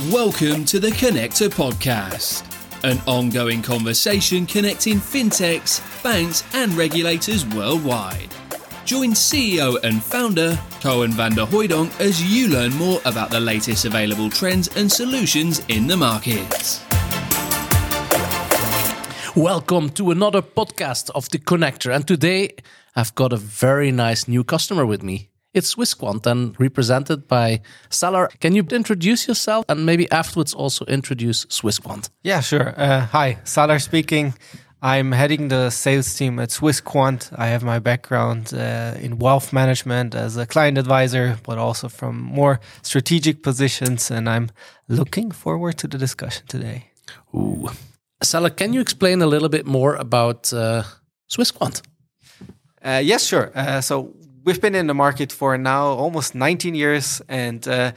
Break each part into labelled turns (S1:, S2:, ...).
S1: Welcome to the Connector Podcast, an ongoing conversation connecting fintechs, banks, and regulators worldwide. Join CEO and founder Koen van der Hooydonk as you learn more about the latest available trends and solutions in the market.
S2: Welcome to another podcast of the Connector. And today I've got a very nice new customer with me. It's Swissquant and represented by Salar. Can you introduce yourself and maybe afterwards also introduce Swissquant?
S3: Yeah, sure. Uh, hi, Salar speaking. I'm heading the sales team at Swissquant. I have my background uh, in wealth management as a client advisor, but also from more strategic positions. And I'm looking forward to the discussion today.
S2: Ooh. Salar, can you explain a little bit more about uh, Swissquant?
S3: Uh, yes, sure. Uh, so we've been in the market for now almost 19 years and uh,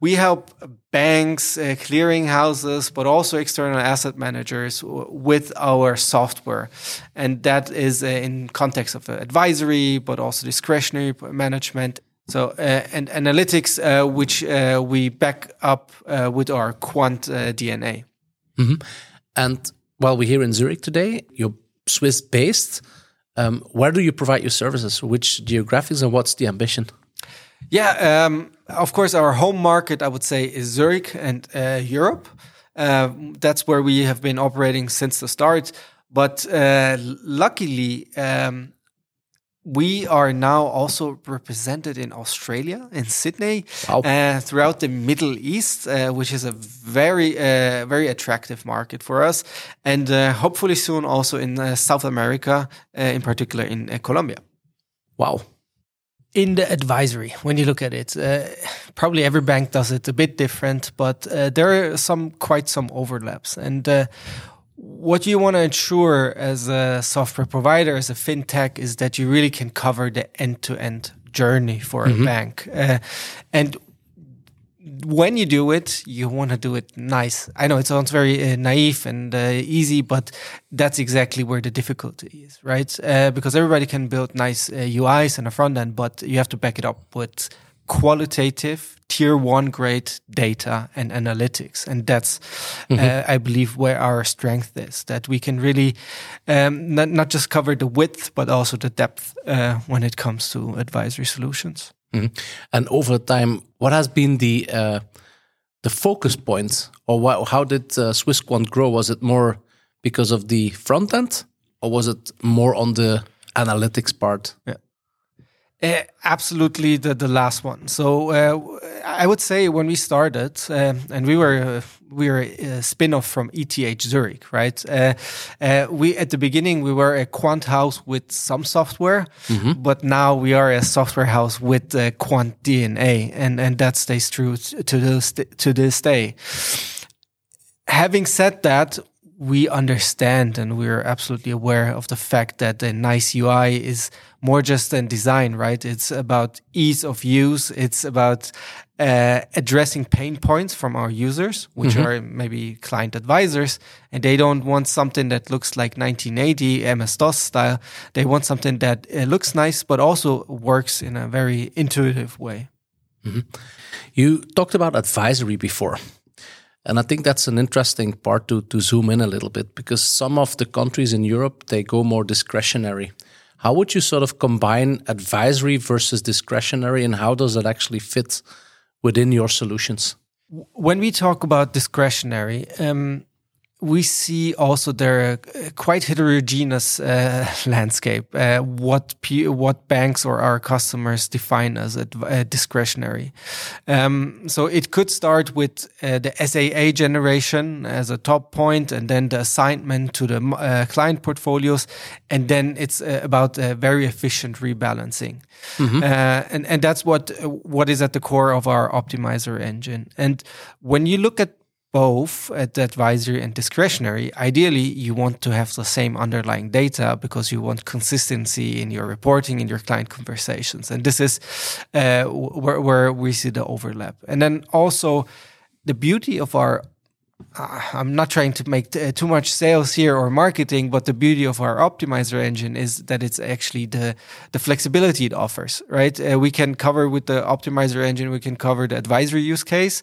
S3: we help banks, uh, clearing houses, but also external asset managers with our software. And that is uh, in context of advisory, but also discretionary management. So, uh, and analytics, uh, which uh, we back up with our quant DNA.
S2: Mm -hmm. And while we're here in Zurich today, you're Swiss based. Um, where do you provide your services? Which geographies and what's the ambition?
S3: Yeah, um, of course, our home market, I would say, is Zurich and uh, Europe. Uh, that's where we have been operating since the start. But uh, luckily, um, we are now also represented in Australia, in Sydney, wow. uh, throughout the Middle East, uh, which is a very, uh, very attractive market for us, and uh, hopefully soon also in uh, South America, uh, in particular in Colombia.
S2: Wow.
S3: In the advisory, when you look at it, probably every bank does it a bit different, but there are some quite some overlaps. And what you want to ensure as a software provider, as a fintech, is that you really can cover the end to end journey for mm -hmm. a bank. Uh, and when you do it, you want to do it nice. I know it sounds very uh, naive and uh, easy, but that's exactly where the difficulty is, right? Uh, because everybody can build nice uh, UIs and a front end, but you have to back it up with qualitative tier one grade data and analytics. And that's, mm -hmm. uh, I believe, where our strength is that we can really um, not, not just cover the width, but also the depth uh, when it comes to advisory solutions.
S2: Mm -hmm. And over time, what has been the uh, the focus point, or what, how did uh, Swissquant grow? Was it more because of the front end, or was it more on the analytics part?
S3: Yeah. Uh, absolutely the, the last one. So uh, I would say when we started, uh, and we were uh, we were a spin-off from ETH Zurich, right? Uh, uh, we at the beginning we were a quant house with some software, mm -hmm. but now we are a software house with quant DNA, and and that stays true to this to this day. Having said that, we understand and we're absolutely aware of the fact that a nice UI is more just than design, right? It's about ease of use. It's about uh, addressing pain points from our users, which mm -hmm. are maybe client advisors, and they don't want something that looks like 1980 MS DOS style. They want something that uh, looks nice, but also works in a very intuitive way. Mm -hmm.
S2: You talked about advisory before. And I think that's an interesting part to, to zoom in a little bit because some of the countries in Europe, they go more discretionary. How would you sort of combine advisory versus discretionary and how does that actually fit within your solutions?
S3: When we talk about discretionary, um, we see also there a quite heterogeneous uh, landscape. Uh, what what banks or our customers define as a discretionary. Um, so it could start with uh, the SAA generation as a top point, and then the assignment to the uh, client portfolios, and then it's uh, about very efficient rebalancing. Mm -hmm. and and that's what what is at the core of our optimizer engine. And when you look at both at advisory and discretionary, ideally you want to have the same underlying data because you want consistency in your reporting in your client conversations. And this is uh, where, where, we see the overlap. And then also the beauty of our uh, I'm not trying to make too much sales here or marketing, but the beauty of our optimizer engine is that it's actually the the flexibility it offers. Right, uh, we can cover with the optimizer engine, we can cover the advisory use case,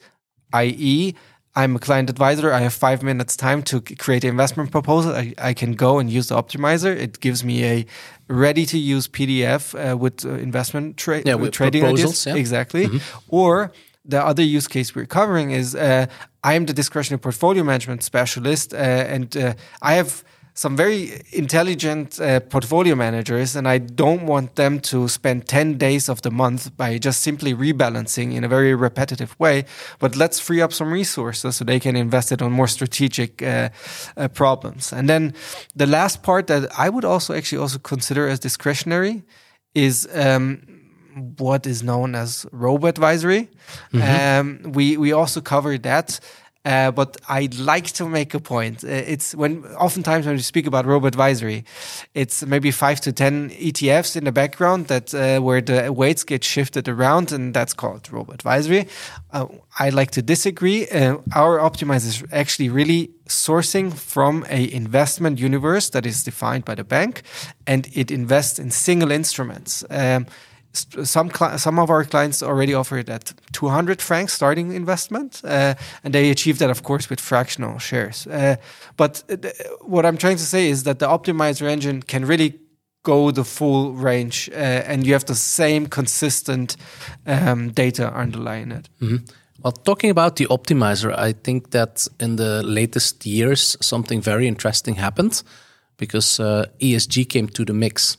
S3: i.e., I'm a client advisor. I have five minutes time to create an investment proposal. I, I can go and use the optimizer. It gives me a ready to use PDF uh, with uh, investment tra-
S2: yeah, with
S3: trading
S2: proposals,
S3: ideas.
S2: Yeah.
S3: Exactly. Mm-hmm. Or the other use case we're covering is uh, I am the discretionary portfolio management specialist, uh, and uh, I have some very intelligent uh, portfolio managers, and I don't want them to spend 10 days of the month by just simply rebalancing in a very repetitive way. But let's free up some resources so they can invest it on more strategic uh, uh, problems. And then the last part that I would also actually also consider as discretionary is um, what is known as robo advisory. Mm-hmm. Um, we we also cover that. Uh, but I'd like to make a point. Uh, it's when oftentimes when we speak about robo advisory, it's maybe five to ten ETFs in the background that uh, where the weights get shifted around, and that's called robo advisory. Uh, I like to disagree. Uh, our optimizer is actually really sourcing from a investment universe that is defined by the bank, and it invests in single instruments. Um, some some of our clients already offer it at 200 francs starting investment, uh, and they achieve that, of course, with fractional shares. Uh, but what I'm trying to say is that the optimizer engine can really go the full range, uh, and you have the same consistent um, data underlying it.
S2: Mm -hmm. Well, talking about the optimizer, I think that in the latest years, something very interesting happened because uh, ESG came to the mix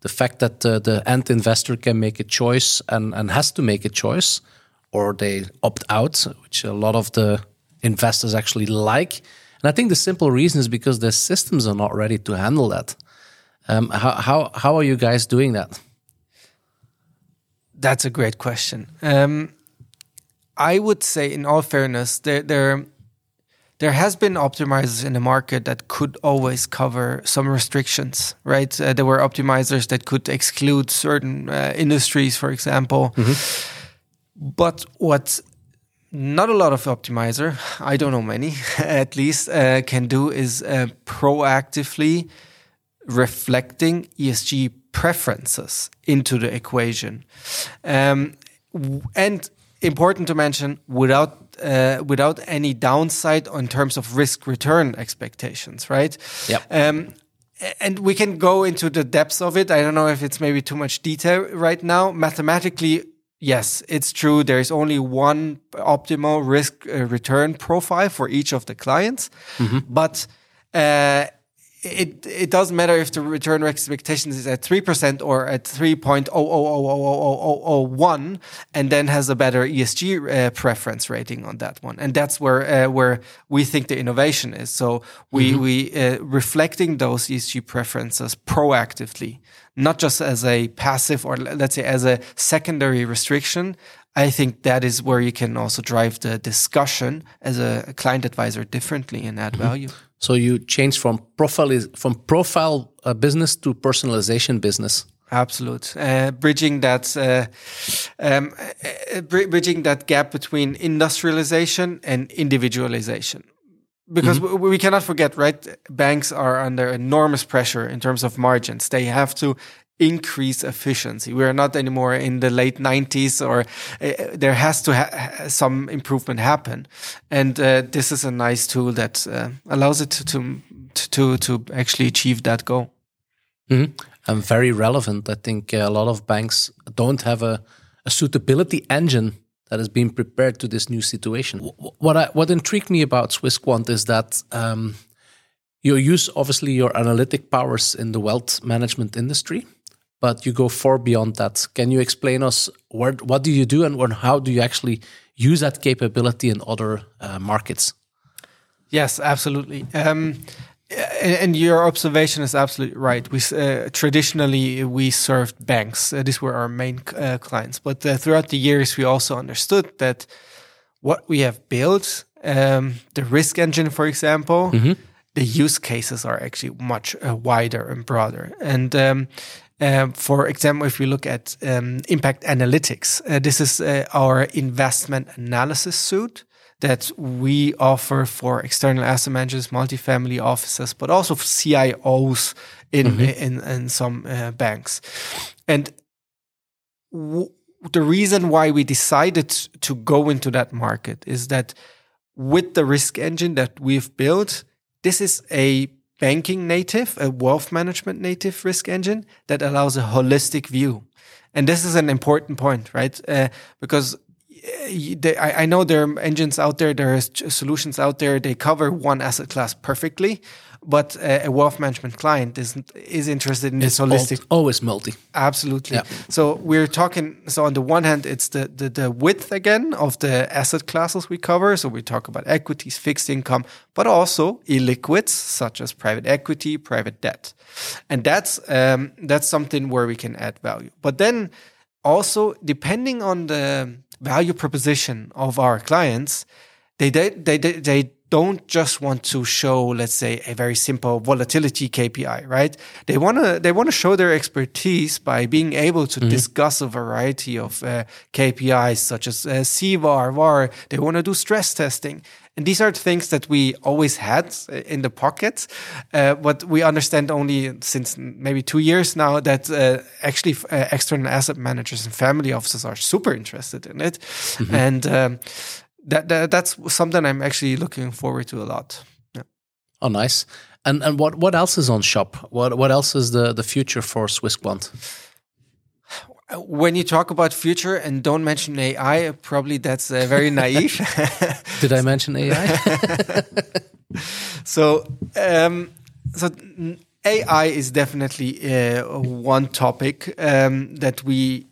S2: the fact that uh, the end investor can make a choice and, and has to make a choice, or they opt out, which a lot of the investors actually like. And I think the simple reason is because the systems are not ready to handle that. Um, how, how, how are you guys doing that?
S3: That's a great question. Um, I would say, in all fairness, there, there there has been optimizers in the market that could always cover some restrictions, right? Uh, there were optimizers that could exclude certain uh, industries, for example. Mm-hmm. But what not a lot of optimizer, I don't know many at least, uh, can do is uh, proactively reflecting ESG preferences into the equation. Um, and important to mention without uh, without any downside in terms of risk return expectations, right?
S2: Yeah.
S3: Um, and we can go into the depths of it. I don't know if it's maybe too much detail right now. Mathematically, yes, it's true. There is only one optimal risk uh, return profile for each of the clients, mm-hmm. but uh, it it doesn't matter if the return expectations is at three percent or at three point oh oh oh oh oh oh oh one, and then has a better ESG uh, preference rating on that one, and that's where uh, where we think the innovation is. So we mm-hmm. we uh, reflecting those ESG preferences proactively, not just as a passive or let's say as a secondary restriction. I think that is where you can also drive the discussion as a client advisor differently and add mm-hmm. value.
S2: So you change from profile from profile uh, business to personalization business.
S3: Absolute, uh, bridging that uh, um, uh, bridging that gap between industrialization and individualization, because mm -hmm. we cannot forget, right? Banks are under enormous pressure in terms of margins. They have to increase efficiency. We are not anymore in the late 90s, or uh, there has to ha some improvement happen. And uh, this is a nice tool that uh, allows it to, to to actually achieve that goal.
S2: Mm -hmm. And very relevant. I think a lot of banks don't have a, a suitability engine that has been prepared to this new situation. What I, what intrigued me about Swissquant is that. Um, you use obviously your analytic powers in the wealth management industry, but you go far beyond that. Can you explain us where, what do you do and how do you actually use that capability in other uh, markets?
S3: Yes, absolutely. Um, and your observation is absolutely right. We uh, traditionally we served banks; uh, these were our main uh, clients. But uh, throughout the years, we also understood that what we have built, um, the risk engine, for example, mm -hmm. the use cases are actually much uh, wider and broader. And um, um, for example, if we look at um, impact analytics, uh, this is uh, our investment analysis suite that we offer for external asset managers, multifamily offices, but also for CIOs in mm -hmm. in, in some uh, banks. And the reason why we decided to go into that market is that with the risk engine that we've built, this is a banking native, a wealth management native risk engine that allows a holistic view. And this is an important point, right? Uh, because they, I, I, know there are engines out there, there are solutions out there, they cover one asset class perfectly, but a wealth management client is is interested in
S2: it's
S3: this holistic.
S2: always multi.
S3: Absolutely. Yeah. So we're talking. So on the one hand, it's the, the the width again of the asset classes we cover. So we talk about equities, fixed income, but also illiquids such as private equity, private debt, and that's um, that's something where we can add value. But then also depending on the value proposition of our clients, they they they, they don't just want to show, let's say, a very simple volatility KPI, right? They want to they want to show their expertise by being able to mm-hmm. discuss a variety of uh, KPIs such as uh, CVAR, VAR. They want to do stress testing. And these are things that we always had uh, in the pocket, uh, but we understand only since maybe two years now that uh, actually uh, external asset managers and family offices are super interested in it. Mm-hmm. And um, that, that that's something I'm actually looking forward to a lot. Yeah.
S2: Oh, nice. And and what what else is on shop? What what else is the the future for Swissquant?
S3: When you talk about future and don't mention AI, probably that's uh, very naive.
S2: Did I mention AI?
S3: so um, so AI is definitely uh, one topic um, that we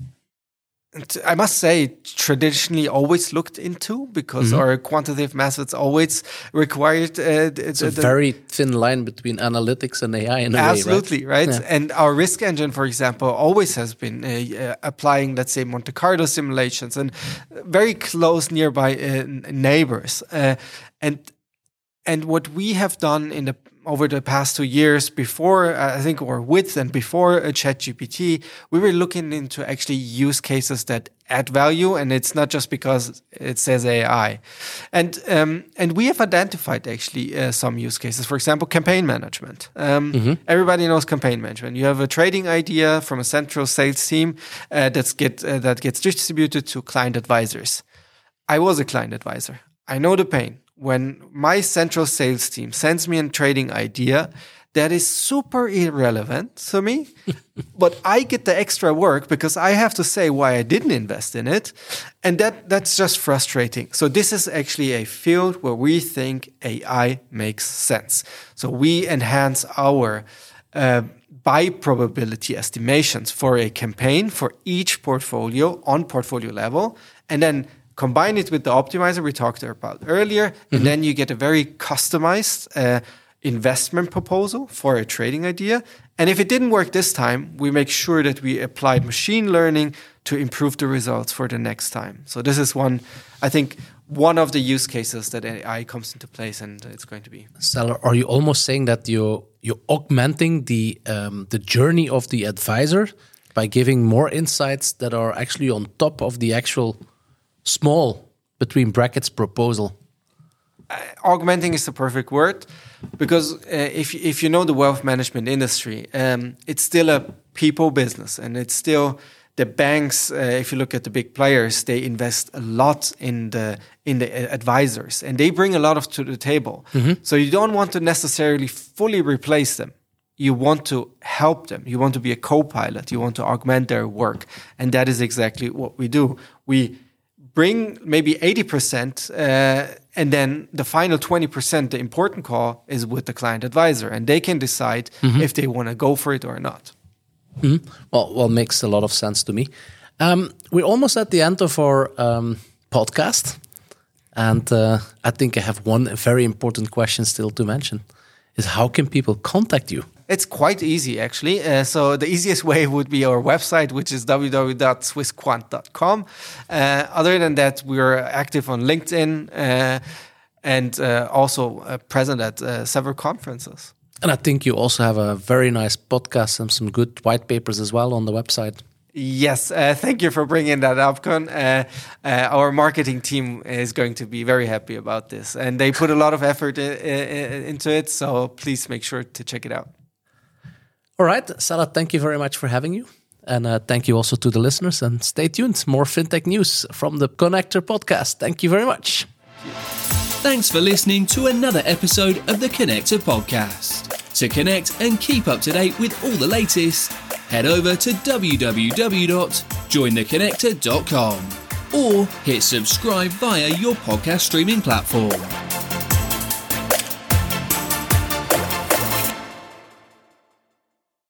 S3: I must say, traditionally always looked into because mm -hmm. our quantitative methods always required. Uh,
S2: it's a very thin line between analytics and AI. In
S3: absolutely
S2: way,
S3: right. right? Yeah. And our risk engine, for example, always has been uh, uh, applying, let's say, Monte Carlo simulations and very close nearby uh, neighbors. Uh, and and what we have done in the over the past two years before uh, I think or with and before uh, ChatGPT, we were looking into actually use cases that add value, and it's not just because it says AI, and um, and we have identified actually uh, some use cases. For example, campaign management. Um, mm-hmm. Everybody knows campaign management. You have a trading idea from a central sales team uh, that's get uh, that gets distributed to client advisors. I was a client advisor. I know the pain when my central sales team sends me a trading idea that is super irrelevant to me, but I get the extra work because I have to say why I didn't invest in it. And that, that's just frustrating. So this is actually a field where we think AI makes sense. So we enhance our uh, buy probability estimations for a campaign for each portfolio on portfolio level. And then combine it with the optimizer we talked about earlier, mm-hmm. and then you get a very customized uh, investment proposal for a trading idea. And if it didn't work this time, we make sure that we applied machine learning to improve the results for the next time. So this is one, I think, one of the use cases that AI comes into place, and it's going to be.
S2: Salar, are you almost saying that you you're augmenting the um, the journey of the advisor by giving more insights that are actually on top of the actual small between brackets proposal?
S3: Uh, augmenting is the perfect word because uh, if if you know the wealth management industry, um, it's still a people business, and it's still the banks. Uh, if you look at the big players, they invest a lot in the in the uh, advisors, and they bring a lot of to the table. Mm -hmm. So you don't want to necessarily fully replace them. You want to help them. You want to be a co-pilot. You want to augment their work, and that is exactly what we do. We bring maybe 80% uh, and then the final 20% the important call is with the client advisor and they can decide mm-hmm. if they want to go for it or not
S2: mm-hmm. well well makes a lot of sense to me um, we're almost at the end of our um, podcast and uh, i think i have one very important question still to mention is how can people contact you
S3: it's quite easy, actually. Uh, so the easiest way would be our website, which is www.swissquant.com. Uh, other than that, we're active on LinkedIn uh, and uh, also uh, present at uh, several conferences.
S2: And I think you also have a very nice podcast and some good white papers as well on the website.
S3: Yes, uh, thank you for bringing that up, Con. Uh, uh, our marketing team is going to be very happy about this, and they put a lot of effort into it. So please make sure to check it out.
S2: All right, Salar, thank you very much for having you. And uh, thank you also to the listeners. And stay tuned. More fintech news from the Connector podcast. Thank you very much.
S1: Thanks for listening to another episode of the Connector Podcast. To connect and keep up to date with all the latest, head over to www.jointheconnector.com or hit subscribe via your podcast streaming platform.